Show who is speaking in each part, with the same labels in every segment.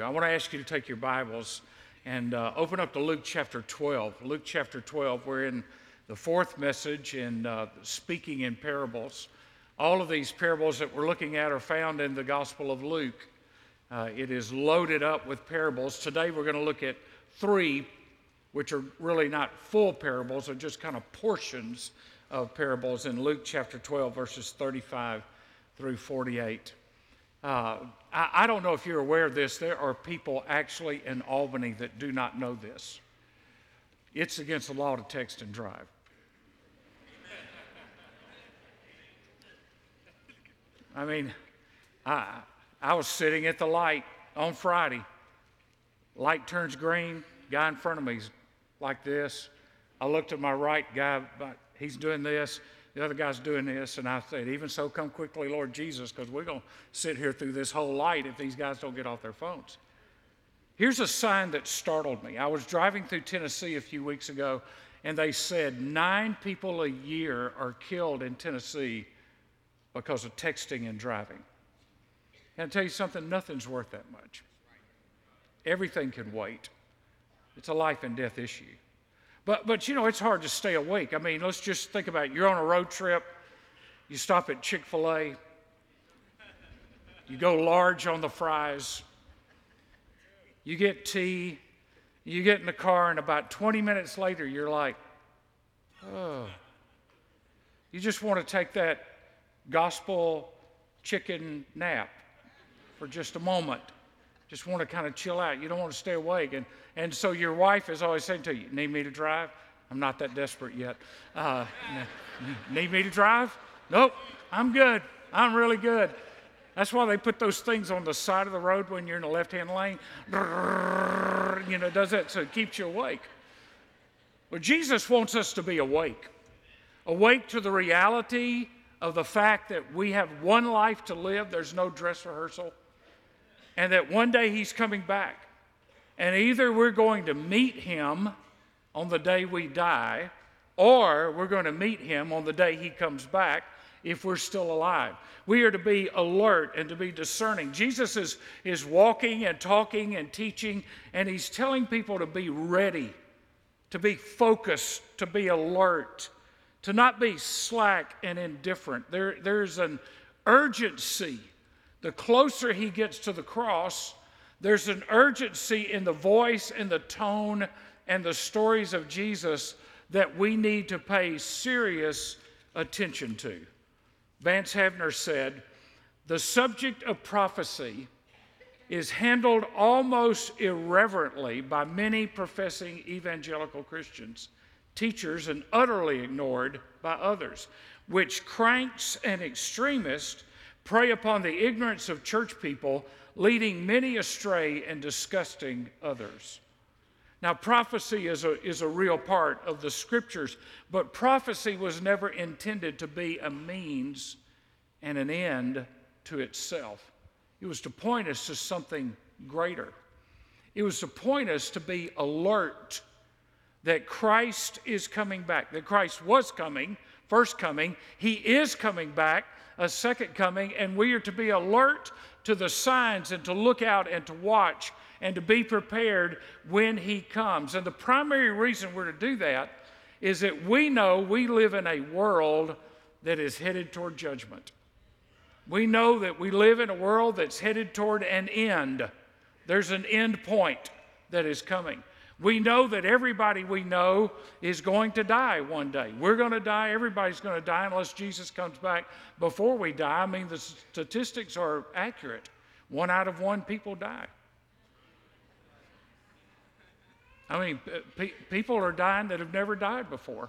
Speaker 1: I want to ask you to take your Bibles and uh, open up to Luke chapter 12. Luke chapter 12, we're in the fourth message in uh, speaking in parables. All of these parables that we're looking at are found in the Gospel of Luke. Uh, it is loaded up with parables. Today we're going to look at three, which are really not full parables, they're just kind of portions of parables in Luke chapter 12, verses 35 through 48. Uh, I, don't know if you're aware of this. There are people actually in Albany that do not know this. It's against the law to text and drive. I mean, I, I was sitting at the light on Friday. Light turns green, guy in front of me's like this. I looked at my right guy, but he's doing this. The other guy's doing this, and I said, Even so, come quickly, Lord Jesus, because we're going to sit here through this whole light if these guys don't get off their phones. Here's a sign that startled me. I was driving through Tennessee a few weeks ago, and they said nine people a year are killed in Tennessee because of texting and driving. Can I tell you something? Nothing's worth that much. Everything can wait. It's a life and death issue. But, but you know, it's hard to stay awake. I mean, let's just think about it. You're on a road trip, you stop at Chick fil A, you go large on the fries, you get tea, you get in the car, and about 20 minutes later, you're like, oh. You just want to take that gospel chicken nap for just a moment just want to kind of chill out. You don't want to stay awake. And, and so your wife is always saying to you, Need me to drive? I'm not that desperate yet. Uh, need me to drive? Nope, I'm good. I'm really good. That's why they put those things on the side of the road when you're in the left hand lane. You know, does that so it keeps you awake. Well, Jesus wants us to be awake, awake to the reality of the fact that we have one life to live, there's no dress rehearsal and that one day he's coming back. And either we're going to meet him on the day we die, or we're going to meet him on the day he comes back if we're still alive. We are to be alert and to be discerning. Jesus is, is walking and talking and teaching, and he's telling people to be ready, to be focused, to be alert, to not be slack and indifferent. There, there's an urgency the closer he gets to the cross, there's an urgency in the voice and the tone and the stories of Jesus that we need to pay serious attention to. Vance Havner said, The subject of prophecy is handled almost irreverently by many professing evangelical Christians, teachers, and utterly ignored by others, which cranks and extremists prey upon the ignorance of church people, leading many astray and disgusting others. Now, prophecy is a, is a real part of the scriptures, but prophecy was never intended to be a means and an end to itself. It was to point us to something greater. It was to point us to be alert that Christ is coming back, that Christ was coming, first coming, He is coming back, a second coming, and we are to be alert to the signs and to look out and to watch and to be prepared when He comes. And the primary reason we're to do that is that we know we live in a world that is headed toward judgment. We know that we live in a world that's headed toward an end. There's an end point that is coming. We know that everybody we know is going to die one day. We're going to die. Everybody's going to die unless Jesus comes back before we die. I mean, the statistics are accurate. One out of one people die. I mean, pe- people are dying that have never died before.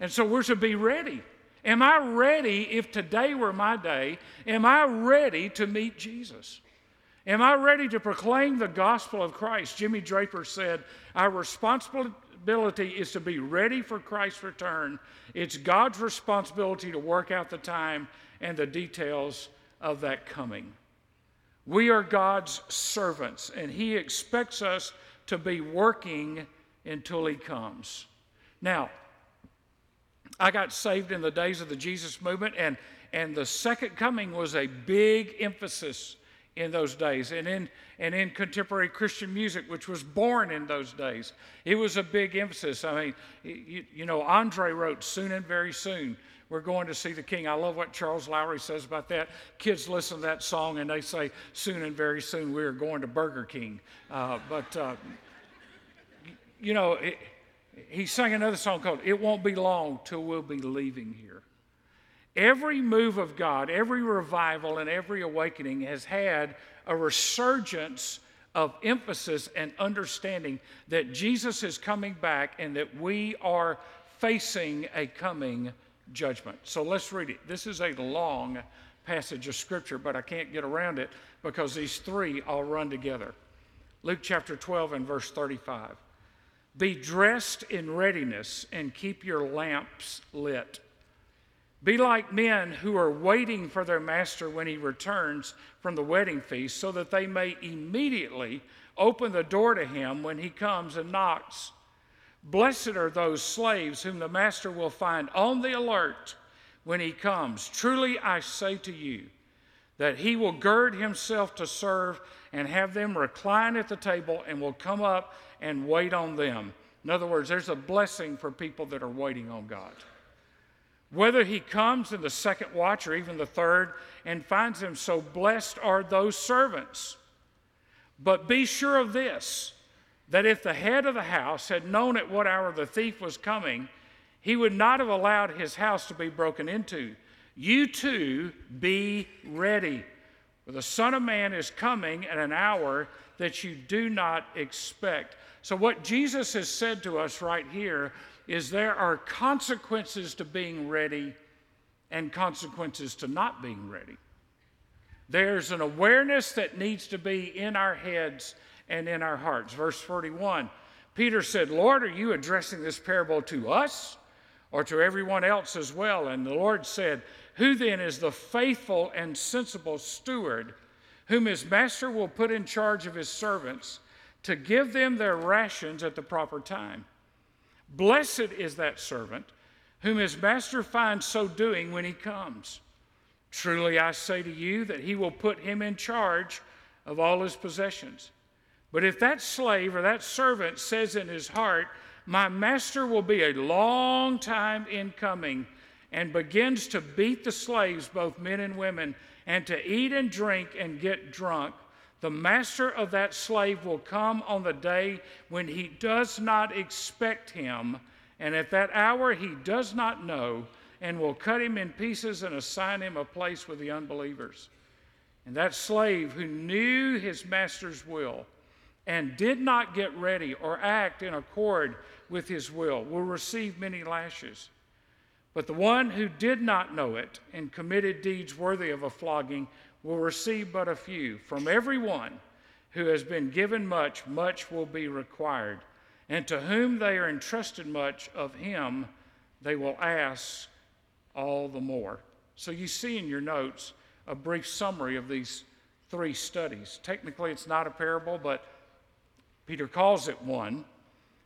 Speaker 1: And so we're to be ready. Am I ready if today were my day? Am I ready to meet Jesus? Am I ready to proclaim the gospel of Christ? Jimmy Draper said, Our responsibility is to be ready for Christ's return. It's God's responsibility to work out the time and the details of that coming. We are God's servants, and He expects us to be working until He comes. Now, I got saved in the days of the Jesus movement, and, and the second coming was a big emphasis in those days and in, and in contemporary Christian music, which was born in those days. It was a big emphasis. I mean, you, you know, Andre wrote Soon and Very Soon. We're going to see the king. I love what Charles Lowery says about that. Kids listen to that song and they say, Soon and very soon we are going to Burger King. Uh, but, uh, you know, it, he sang another song called It Won't Be Long Till We'll Be Leaving Here. Every move of God, every revival, and every awakening has had a resurgence of emphasis and understanding that Jesus is coming back and that we are facing a coming judgment. So let's read it. This is a long passage of scripture, but I can't get around it because these three all run together. Luke chapter 12 and verse 35. Be dressed in readiness and keep your lamps lit be like men who are waiting for their master when he returns from the wedding feast, so that they may immediately open the door to him when he comes and knocks. Blessed are those slaves whom the master will find on the alert when he comes. Truly I say to you, that he will gird himself to serve and have them recline at the table and will come up and wait on them. In other words, there's a blessing for people that are waiting on God. Whether he comes in the second watch or even the third and finds them so blessed are those servants. But be sure of this that if the head of the house had known at what hour the thief was coming, he would not have allowed his house to be broken into. You too be ready, for the Son of Man is coming at an hour that you do not expect. So, what Jesus has said to us right here is there are consequences to being ready and consequences to not being ready. There's an awareness that needs to be in our heads and in our hearts. Verse 41 Peter said, Lord, are you addressing this parable to us or to everyone else as well? And the Lord said, Who then is the faithful and sensible steward whom his master will put in charge of his servants to give them their rations at the proper time? Blessed is that servant whom his master finds so doing when he comes. Truly I say to you that he will put him in charge of all his possessions. But if that slave or that servant says in his heart, My master will be a long time in coming, and begins to beat the slaves, both men and women, and to eat and drink and get drunk, the master of that slave will come on the day when he does not expect him, and at that hour he does not know, and will cut him in pieces and assign him a place with the unbelievers. And that slave who knew his master's will and did not get ready or act in accord with his will will receive many lashes. But the one who did not know it and committed deeds worthy of a flogging will receive but a few. From everyone who has been given much, much will be required. And to whom they are entrusted much, of him they will ask all the more. So you see in your notes a brief summary of these three studies. Technically, it's not a parable, but Peter calls it one.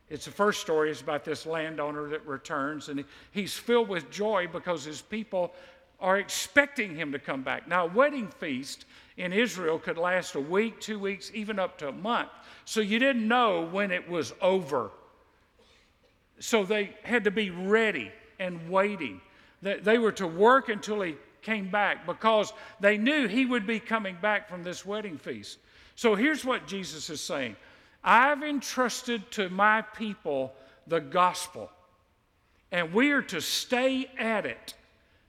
Speaker 1: It's the first story is about this landowner that returns, and he's filled with joy because his people are expecting him to come back. Now, a wedding feast in Israel could last a week, two weeks, even up to a month. So you didn't know when it was over. So they had to be ready and waiting. They were to work until he came back because they knew he would be coming back from this wedding feast. So here's what Jesus is saying I've entrusted to my people the gospel, and we are to stay at it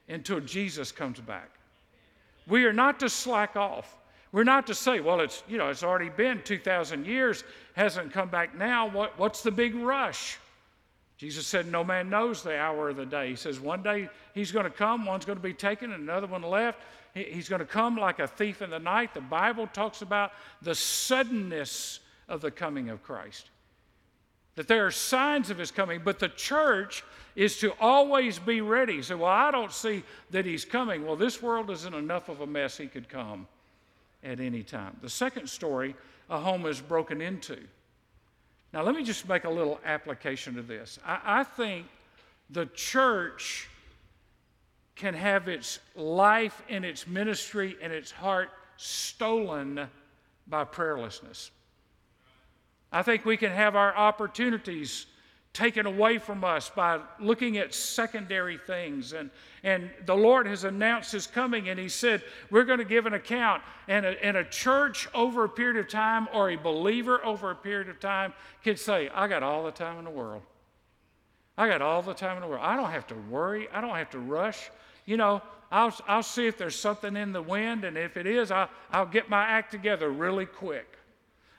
Speaker 1: until Jesus comes back. We are not to slack off. We're not to say, well, it's, you know, it's already been 2,000 years, hasn't come back now. What, what's the big rush? Jesus said, No man knows the hour of the day. He says, One day he's going to come, one's going to be taken, and another one left. He's going to come like a thief in the night. The Bible talks about the suddenness of the coming of Christ that there are signs of his coming, but the church is to always be ready. Say, Well, I don't see that he's coming. Well, this world isn't enough of a mess, he could come at any time. The second story, a home is broken into. Now, let me just make a little application to this. I, I think the church can have its life and its ministry and its heart stolen by prayerlessness. I think we can have our opportunities taken away from us by looking at secondary things. And, and the Lord has announced His coming, and He said, We're going to give an account. And a, and a church over a period of time, or a believer over a period of time, can say, I got all the time in the world. I got all the time in the world. I don't have to worry, I don't have to rush. You know, I'll, I'll see if there's something in the wind, and if it is, I'll, I'll get my act together really quick.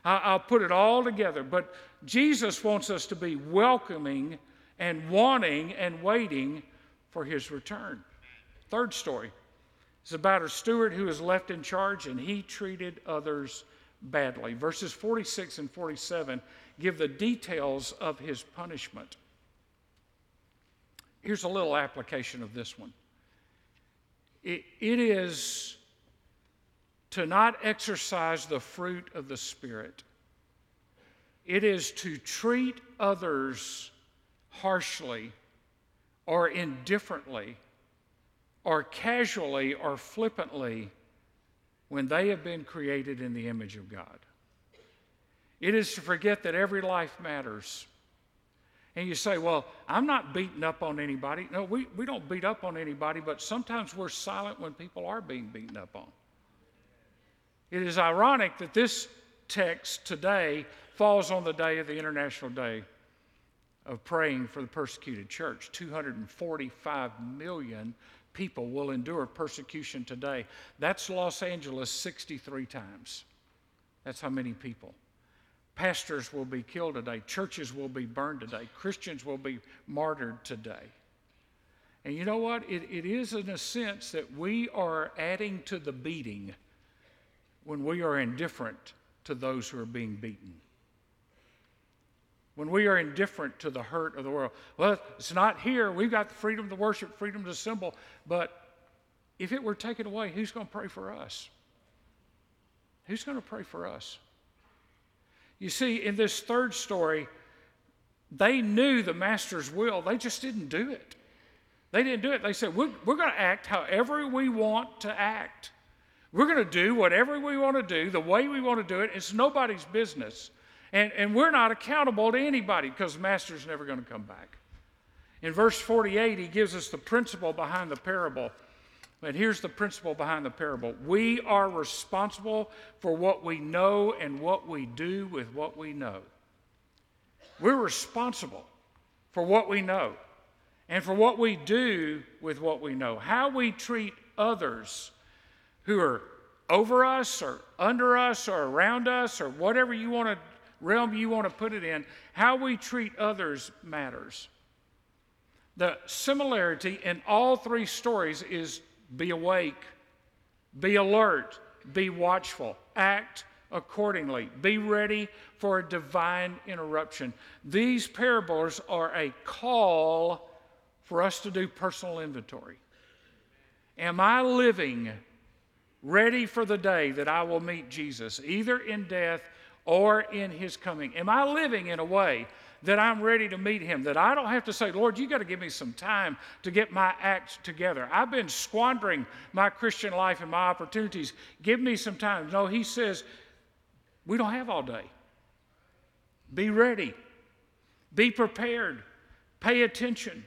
Speaker 1: I'll put it all together. But Jesus wants us to be welcoming and wanting and waiting for his return. Third story is about a steward who was left in charge and he treated others badly. Verses 46 and 47 give the details of his punishment. Here's a little application of this one it, it is to not exercise the fruit of the Spirit. It is to treat others harshly or indifferently or casually or flippantly when they have been created in the image of God. It is to forget that every life matters. And you say, Well, I'm not beating up on anybody. No, we, we don't beat up on anybody, but sometimes we're silent when people are being beaten up on. It is ironic that this text today falls on the day of the International Day of Praying for the Persecuted Church. 245 million people will endure persecution today. That's Los Angeles 63 times. That's how many people. Pastors will be killed today. Churches will be burned today. Christians will be martyred today. And you know what? It, it is in a sense that we are adding to the beating when we are indifferent to those who are being beaten. When we are indifferent to the hurt of the world. Well, it's not here. We've got the freedom to worship, freedom to assemble. But if it were taken away, who's going to pray for us? Who's going to pray for us? You see, in this third story, they knew the master's will, they just didn't do it. They didn't do it. They said, We're, we're going to act however we want to act. We're going to do whatever we want to do, the way we want to do it. It's nobody's business. And, and we're not accountable to anybody because the master's never going to come back. In verse 48, he gives us the principle behind the parable. And here's the principle behind the parable we are responsible for what we know and what we do with what we know. We're responsible for what we know and for what we do with what we know. How we treat others who are over us or under us or around us or whatever you want to realm you want to put it in, how we treat others matters. The similarity in all three stories is be awake, be alert, be watchful, act accordingly, be ready for a divine interruption. These parables are a call for us to do personal inventory. Am I living ready for the day that I will meet Jesus, either in death or in his coming? Am I living in a way that I'm ready to meet him, that I don't have to say, Lord, you got to give me some time to get my act together. I've been squandering my Christian life and my opportunities. Give me some time. No, he says, we don't have all day. Be ready, be prepared, pay attention.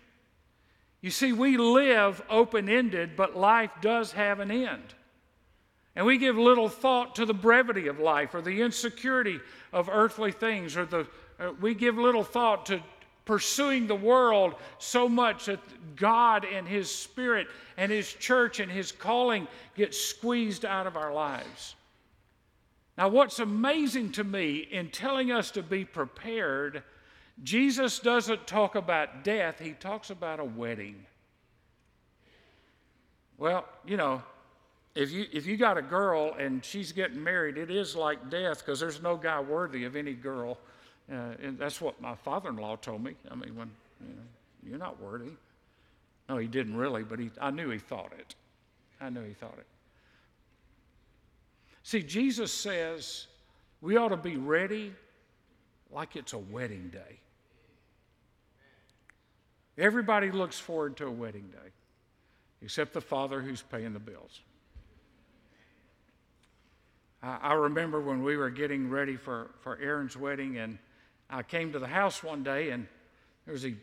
Speaker 1: You see, we live open ended, but life does have an end. And we give little thought to the brevity of life or the insecurity of earthly things, or the, uh, we give little thought to pursuing the world so much that God and His Spirit and His church and His calling get squeezed out of our lives. Now, what's amazing to me in telling us to be prepared, Jesus doesn't talk about death, He talks about a wedding. Well, you know, if you if you got a girl and she's getting married, it is like death because there's no guy worthy of any girl, uh, and that's what my father-in-law told me. I mean, when you know, you're not worthy. No, he didn't really, but he, I knew he thought it. I knew he thought it. See, Jesus says we ought to be ready like it's a wedding day. Everybody looks forward to a wedding day, except the father who's paying the bills. I, remember when we were getting ready for, for Aaron's wedding, and I came to the house one day, and there was these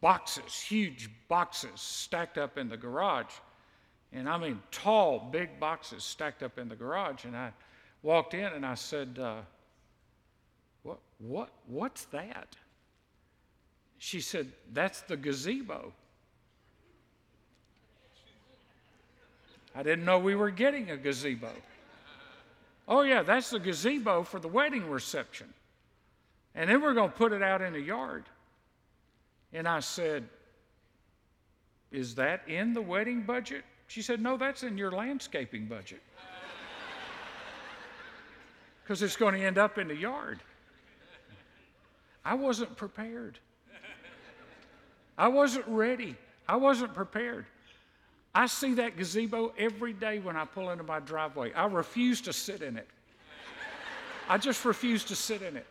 Speaker 1: boxes, huge boxes, stacked up in the garage. And I mean, tall, big boxes stacked up in the garage. And I walked in and I said, uh, what, what, What's that? She said, That's the gazebo. I didn't know we were getting a gazebo. Oh, yeah, that's the gazebo for the wedding reception. And then we're going to put it out in the yard. And I said, Is that in the wedding budget? She said, No, that's in your landscaping budget. Because it's going to end up in the yard. I wasn't prepared. I wasn't ready. I wasn't prepared. I see that gazebo every day when I pull into my driveway. I refuse to sit in it. I just refuse to sit in it.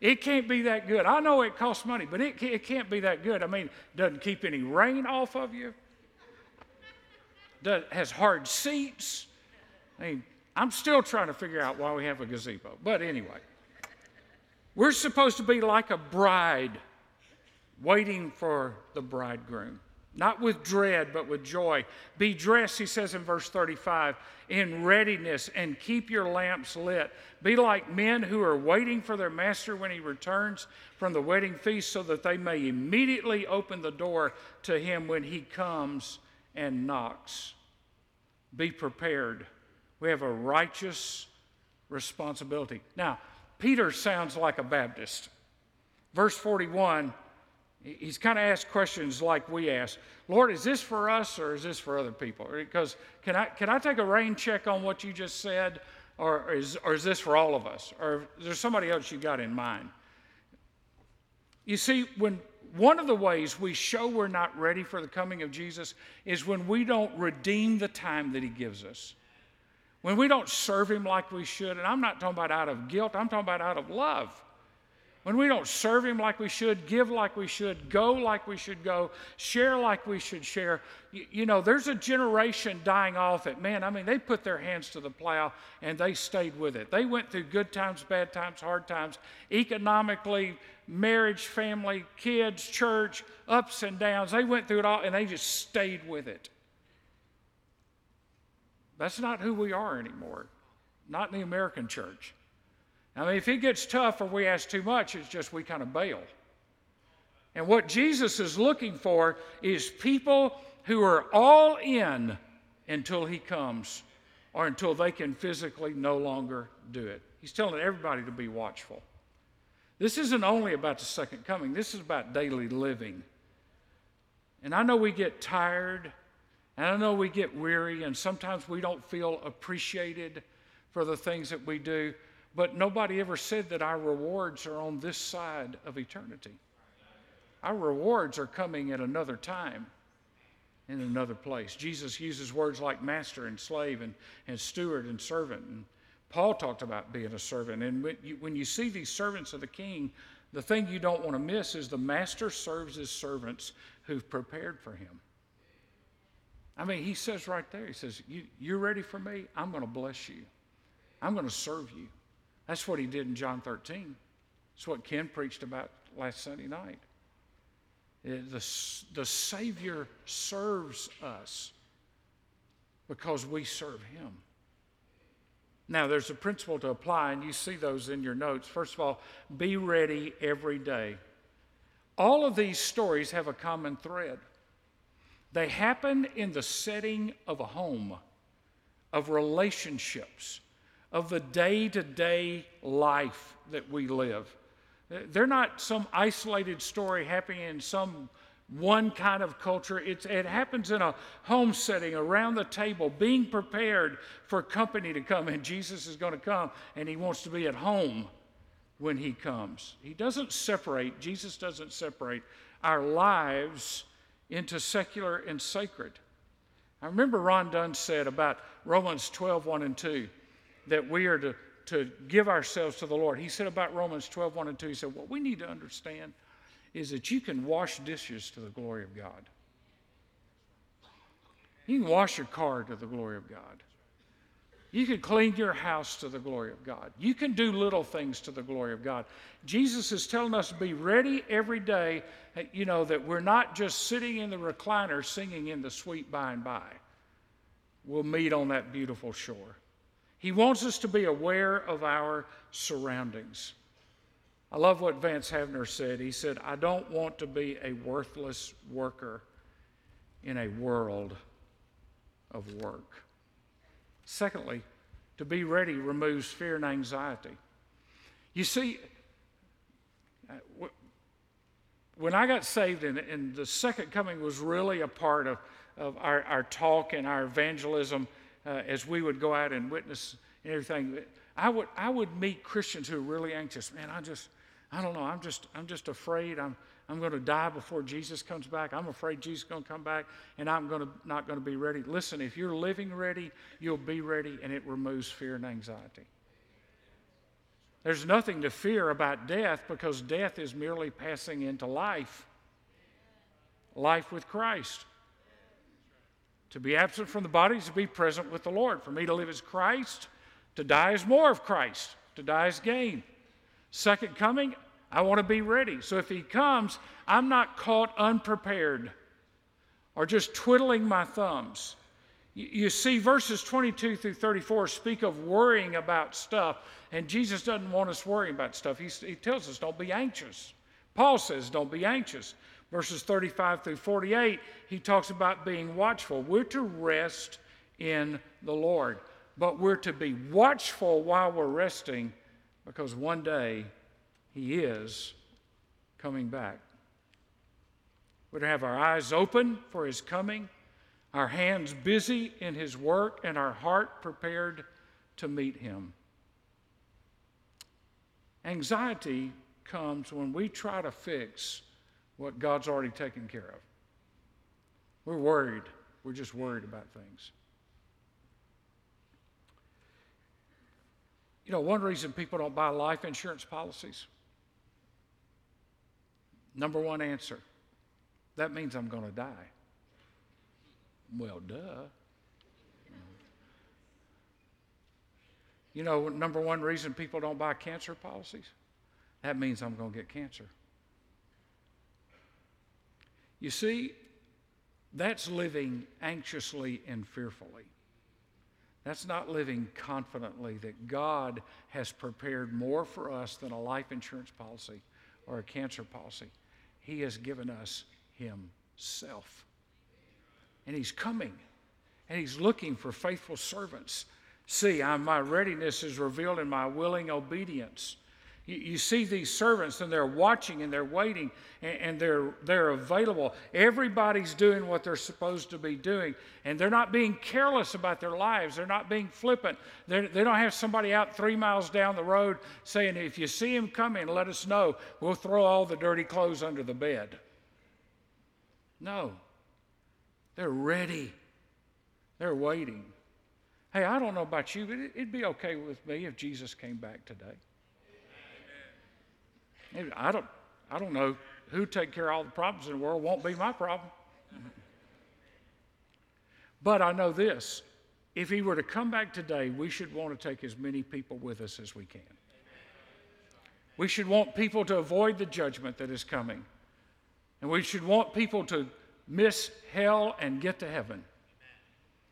Speaker 1: It can't be that good. I know it costs money, but it, it can't be that good. I mean, doesn't keep any rain off of you. Does, has hard seats. I mean, I'm still trying to figure out why we have a gazebo. But anyway, we're supposed to be like a bride waiting for the bridegroom not with dread, but with joy. Be dressed, he says in verse 35, in readiness and keep your lamps lit. Be like men who are waiting for their master when he returns from the wedding feast so that they may immediately open the door to him when he comes and knocks. Be prepared. We have a righteous responsibility. Now, Peter sounds like a Baptist. Verse 41 He's kind of asked questions like we ask Lord, is this for us or is this for other people? Because can I, can I take a rain check on what you just said? Or is, or is this for all of us? Or is there somebody else you got in mind? You see, when one of the ways we show we're not ready for the coming of Jesus is when we don't redeem the time that He gives us. When we don't serve Him like we should, and I'm not talking about out of guilt, I'm talking about out of love. When we don't serve Him like we should, give like we should, go like we should go, share like we should share, you, you, know, there's a generation dying off that, man, I mean, they put their hands to the plow and they stayed with it. They went through good times, bad times, hard times, economically, marriage, family, kids, church, ups and downs. They went through it all and they just stayed with it. That's not who we are anymore, not in the American church. I mean, if it gets tough or we ask too much, it's just we kind of bail. And what Jesus is looking for is people who are all in until he comes or until they can physically no longer do it. He's telling everybody to be watchful. This isn't only about the second coming, this is about daily living. And I know we get tired, and I know we get weary, and sometimes we don't feel appreciated for the things that we do. But nobody ever said that our rewards are on this side of eternity. Our rewards are coming at another time in another place. Jesus uses words like master and slave and, and steward and servant. And Paul talked about being a servant. And when you, when you see these servants of the king, the thing you don't want to miss is the master serves his servants who've prepared for him. I mean, he says right there, he says, you, You're ready for me? I'm going to bless you, I'm going to serve you. That's what he did in John 13. It's what Ken preached about last Sunday night. Eh, the, the Savior serves us because we serve him. Now, there's a principle to apply, and you see those in your notes. First of all, be ready every day. All of these stories have a common thread. They happen in the setting of a home, of relationships, of the day to day life that we live. They're not some isolated story happening in some one kind of culture. It's, it happens in a home setting around the table, being prepared for company to come. And Jesus is going to come, and he wants to be at home when he comes. He doesn't separate, Jesus doesn't separate our lives into secular and sacred. I remember Ron Dunn said about Romans 12, 1 and 2 that we are to, to give ourselves to the Lord. He said about Romans 12, 1 and 2, he said, What we need to understand is that you can wash dishes to the glory of God. You can wash your car to the glory of God. You can clean your house to the glory of God. You can do little things to the glory of God. Jesus is telling us to be ready every day, uh, you know, that we're not just sitting in the recliner singing in the sweet by and by. We'll meet on that beautiful shore. He wants us to be aware of our surroundings. I love what Vance Havner said. He said, I don't want to be a worthless worker in a world of work. Secondly, to be ready removes fear and anxiety. You see, uh, when I got saved, and, and the second coming was really a part of, of our, our talk and our evangelism uh, as we would go out and witness and everything, I would, I would meet Christians who are really anxious. Man, I just, I don't know, I'm just, I'm just afraid. I'm, I'm going to die before Jesus comes back. I'm afraid Jesus is going to come back, and I'm going to, not going to be ready. Listen, if you're living ready, you'll be ready, and it removes fear and anxiety. There's nothing to fear about death because death is merely passing into life life with Christ. To be absent from the body is to be present with the Lord. For me to live as Christ, to die is more of Christ, to die is gain. Second coming, I want to be ready. So if he comes, I'm not caught unprepared or just twiddling my thumbs. You, see, verses 22 through 34 speak of worrying about stuff, and Jesus doesn't want us worrying about stuff. He, he tells us, don't be anxious. Paul says, don't be anxious. Verses 35 through 48, he talks about being watchful. We're to rest in the Lord, but we're to be watchful while we're resting because one day he is coming back. We're to have our eyes open for His coming, our hands busy in His work, and our heart prepared to meet Him. Anxiety comes when we try to fix what God's already taken care of. We're worried. We're just worried about things. You know, one reason people don't buy life insurance policies Number one answer that means I'm going to die. Well, duh. You know, number one reason people don't buy cancer policies? That means I'm going to get cancer. You see, that's living anxiously and fearfully. That's not living confidently that God has prepared more for us than a life insurance policy or a cancer policy. He has given us Himself. And He's coming, and He's looking for faithful servants. See, I, my readiness is revealed in my willing obedience. You, you, see these servants, and they're watching and they're waiting, and, and they're, they're available. Everybody's doing what they're supposed to be doing, and they're not being careless about their lives. They're not being flippant. They're, they do not have somebody out three miles down the road saying, If you see him coming, let us know. We'll throw all the dirty clothes under the bed. No, they're ready, they're waiting. Hey, I don't know about you, but it'd be okay with me if Jesus came back today. I don't, I don't know who take care of all the problems in the world. Won't be my problem. But I know this if he were to come back today, we should want to take as many people with us as we can. We should want people to avoid the judgment that is coming. And we should want people to miss hell and get to heaven.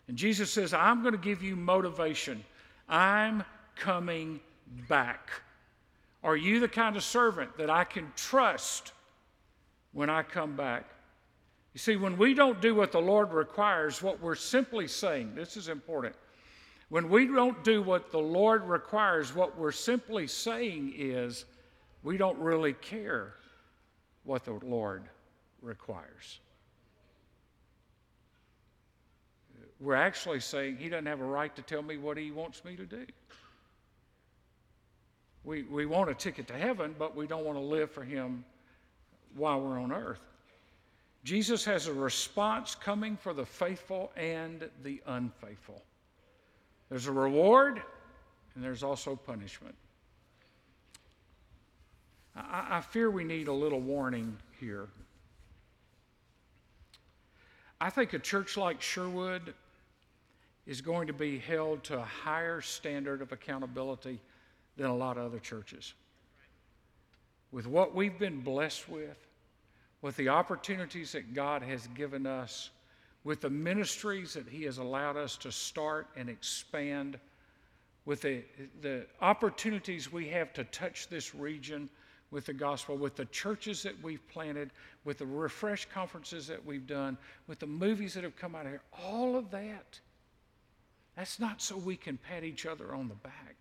Speaker 1: And Jesus says, I'm going to give you motivation. I'm coming back. Are you the kind of servant that I can trust when I come back? You see, when we don't do what the Lord requires, what we're simply saying, this is important. When we don't do what the Lord requires, what we're simply saying is we don't really care what the Lord requires. We're actually saying He doesn't have a right to tell me what He wants me to do. We, we want a ticket to heaven, but we don't want to live for Him while we're on earth. Jesus has a response coming for the faithful and the unfaithful. There's a reward, and there's also punishment. I, I fear we need a little warning here. I think a church like Sherwood is going to be held to a higher standard of accountability than a lot of other churches. With what we've been blessed with, with the opportunities that God has given us, with the ministries that He has allowed us to start and expand, with the, the opportunities we have to touch this region with the gospel, with the churches that we've planted, with the refresh conferences that we've done, with the movies that have come out here, all of that that's not so we can pat each other on the back.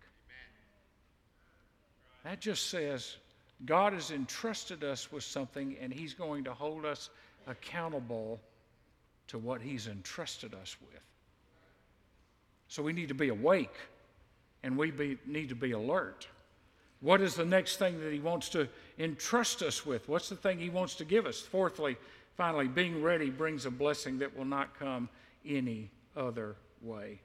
Speaker 1: That just says God has entrusted us with something and He's going to hold us accountable to what He's entrusted us with. So we need to be awake and we be, need to be alert. What is the next thing that He wants to entrust us with? What's the thing He wants to give us? Fourthly, finally, being ready brings a blessing that will not come any other way.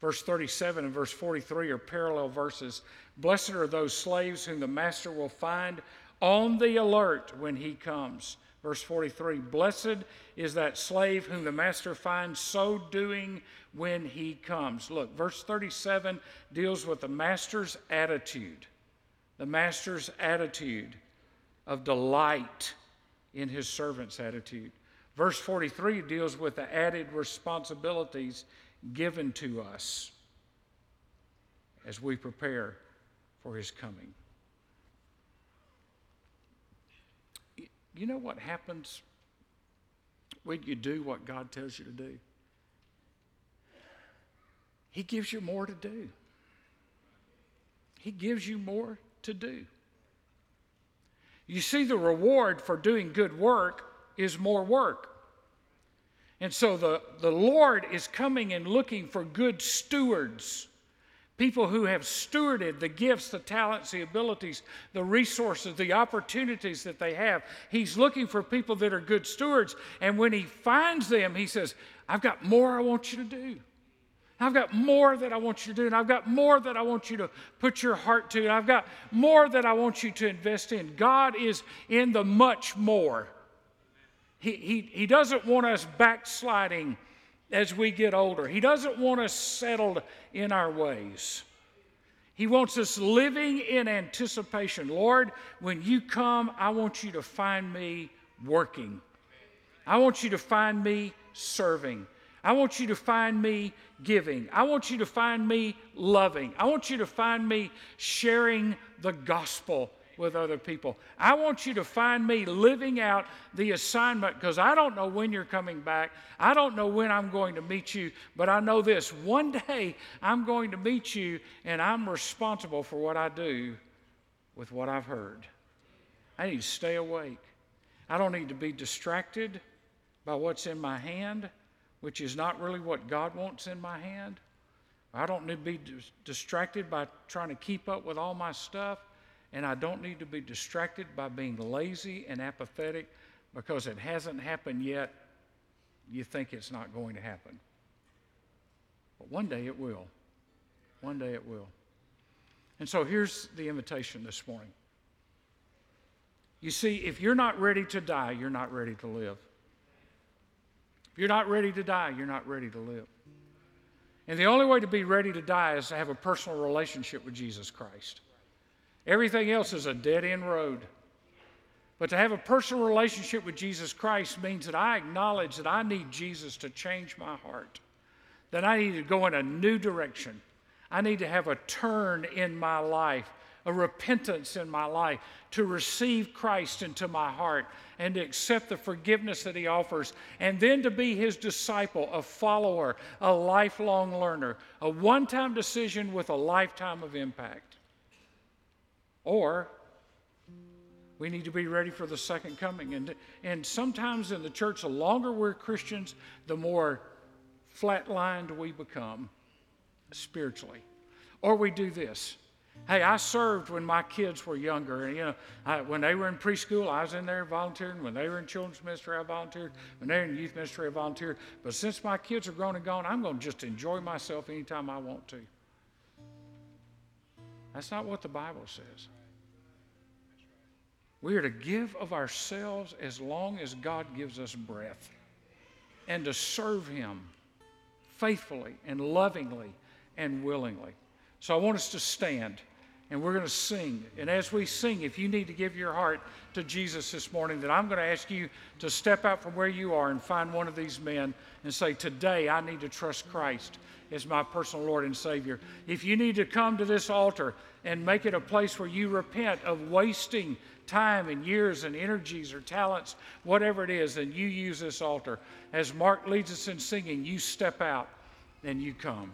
Speaker 1: Verse 37 and verse 43 are parallel verses. Blessed are those slaves whom the master will find on the alert when he comes. Verse 43 Blessed is that slave whom the master finds so doing when he comes. Look, verse 37 deals with the master's attitude, the master's attitude of delight in his servant's attitude. Verse 43 deals with the added responsibilities given to us as we prepare for his coming. You know what happens when you do what God tells you to do? He gives you more to do. He gives you more to do. You see, the reward for doing good work is more work. And so the, the Lord is coming and looking for good stewards, people who have stewarded the gifts, the talents, the abilities, the resources, the opportunities that they have. He's looking for people that are good stewards. And when He finds them, He says, I've got more I want you to do. I've got more that I want you to do, and I've got more that I want you to put your heart to, and I've got more that I want you to invest in. God is in the much more. He, he, he doesn't want us backsliding as we get older. He doesn't want us settled in our ways. He wants us living in anticipation. Lord, when you come, I want you to find me working. I want you to find me serving. I want you to find me giving. I want you to find me loving. I want you to find me sharing the gospel with other people. I want you to find me living out the assignment because I don't know when you're coming back. I don't know when I'm going to meet you, but I know this one day I'm going to meet you and I'm responsible for what I do with what I've heard. I need to stay awake. I don't need to be distracted by what's in my hand, which is not really what God wants in my hand. I don't need to be distracted by trying to keep up with all my stuff. And I don't need to be distracted by being lazy and apathetic because it hasn't happened yet. You think it's not going to happen. But one day it will. One day it will. And so here's the invitation this morning. You see, if you're not ready to die, you're not ready to live. If you're not ready to die, you're not ready to live. And the only way to be ready to die is to have a personal relationship with Jesus Christ. Everything else is a dead end road. But to have a personal relationship with Jesus Christ means that I acknowledge that I need Jesus to change my heart, that I need to go in a new direction. I need to have a turn in my life, a repentance in my life, to receive Christ into my heart and to accept the forgiveness that He offers, and then to be His disciple, a follower, a lifelong learner, a one time decision with a lifetime of impact. Or we need to be ready for the second coming. And, and sometimes in the church, the longer we're Christians, the more flatlined we become spiritually. Or we do this. Hey, I served when my kids were younger. And, you know, I, when they were in preschool, I was in there volunteering. When they were in children's ministry, I volunteered. When they were in youth ministry, I volunteered. But since my kids are grown and gone, I'm going to just enjoy myself anytime I want to. That's not what the Bible says. We are to give of ourselves as long as God gives us breath and to serve Him faithfully and lovingly and willingly. So I want us to stand and we're going to sing. And as we sing, if you need to give your heart to Jesus this morning, then I'm going to ask you to step out from where you are and find one of these men and say, Today I need to trust Christ as my personal Lord and Savior. If you need to come to this altar and make it a place where you repent of wasting time and years and energies or talents, whatever it is, and you use this altar. As Mark leads us in singing, you step out and you come.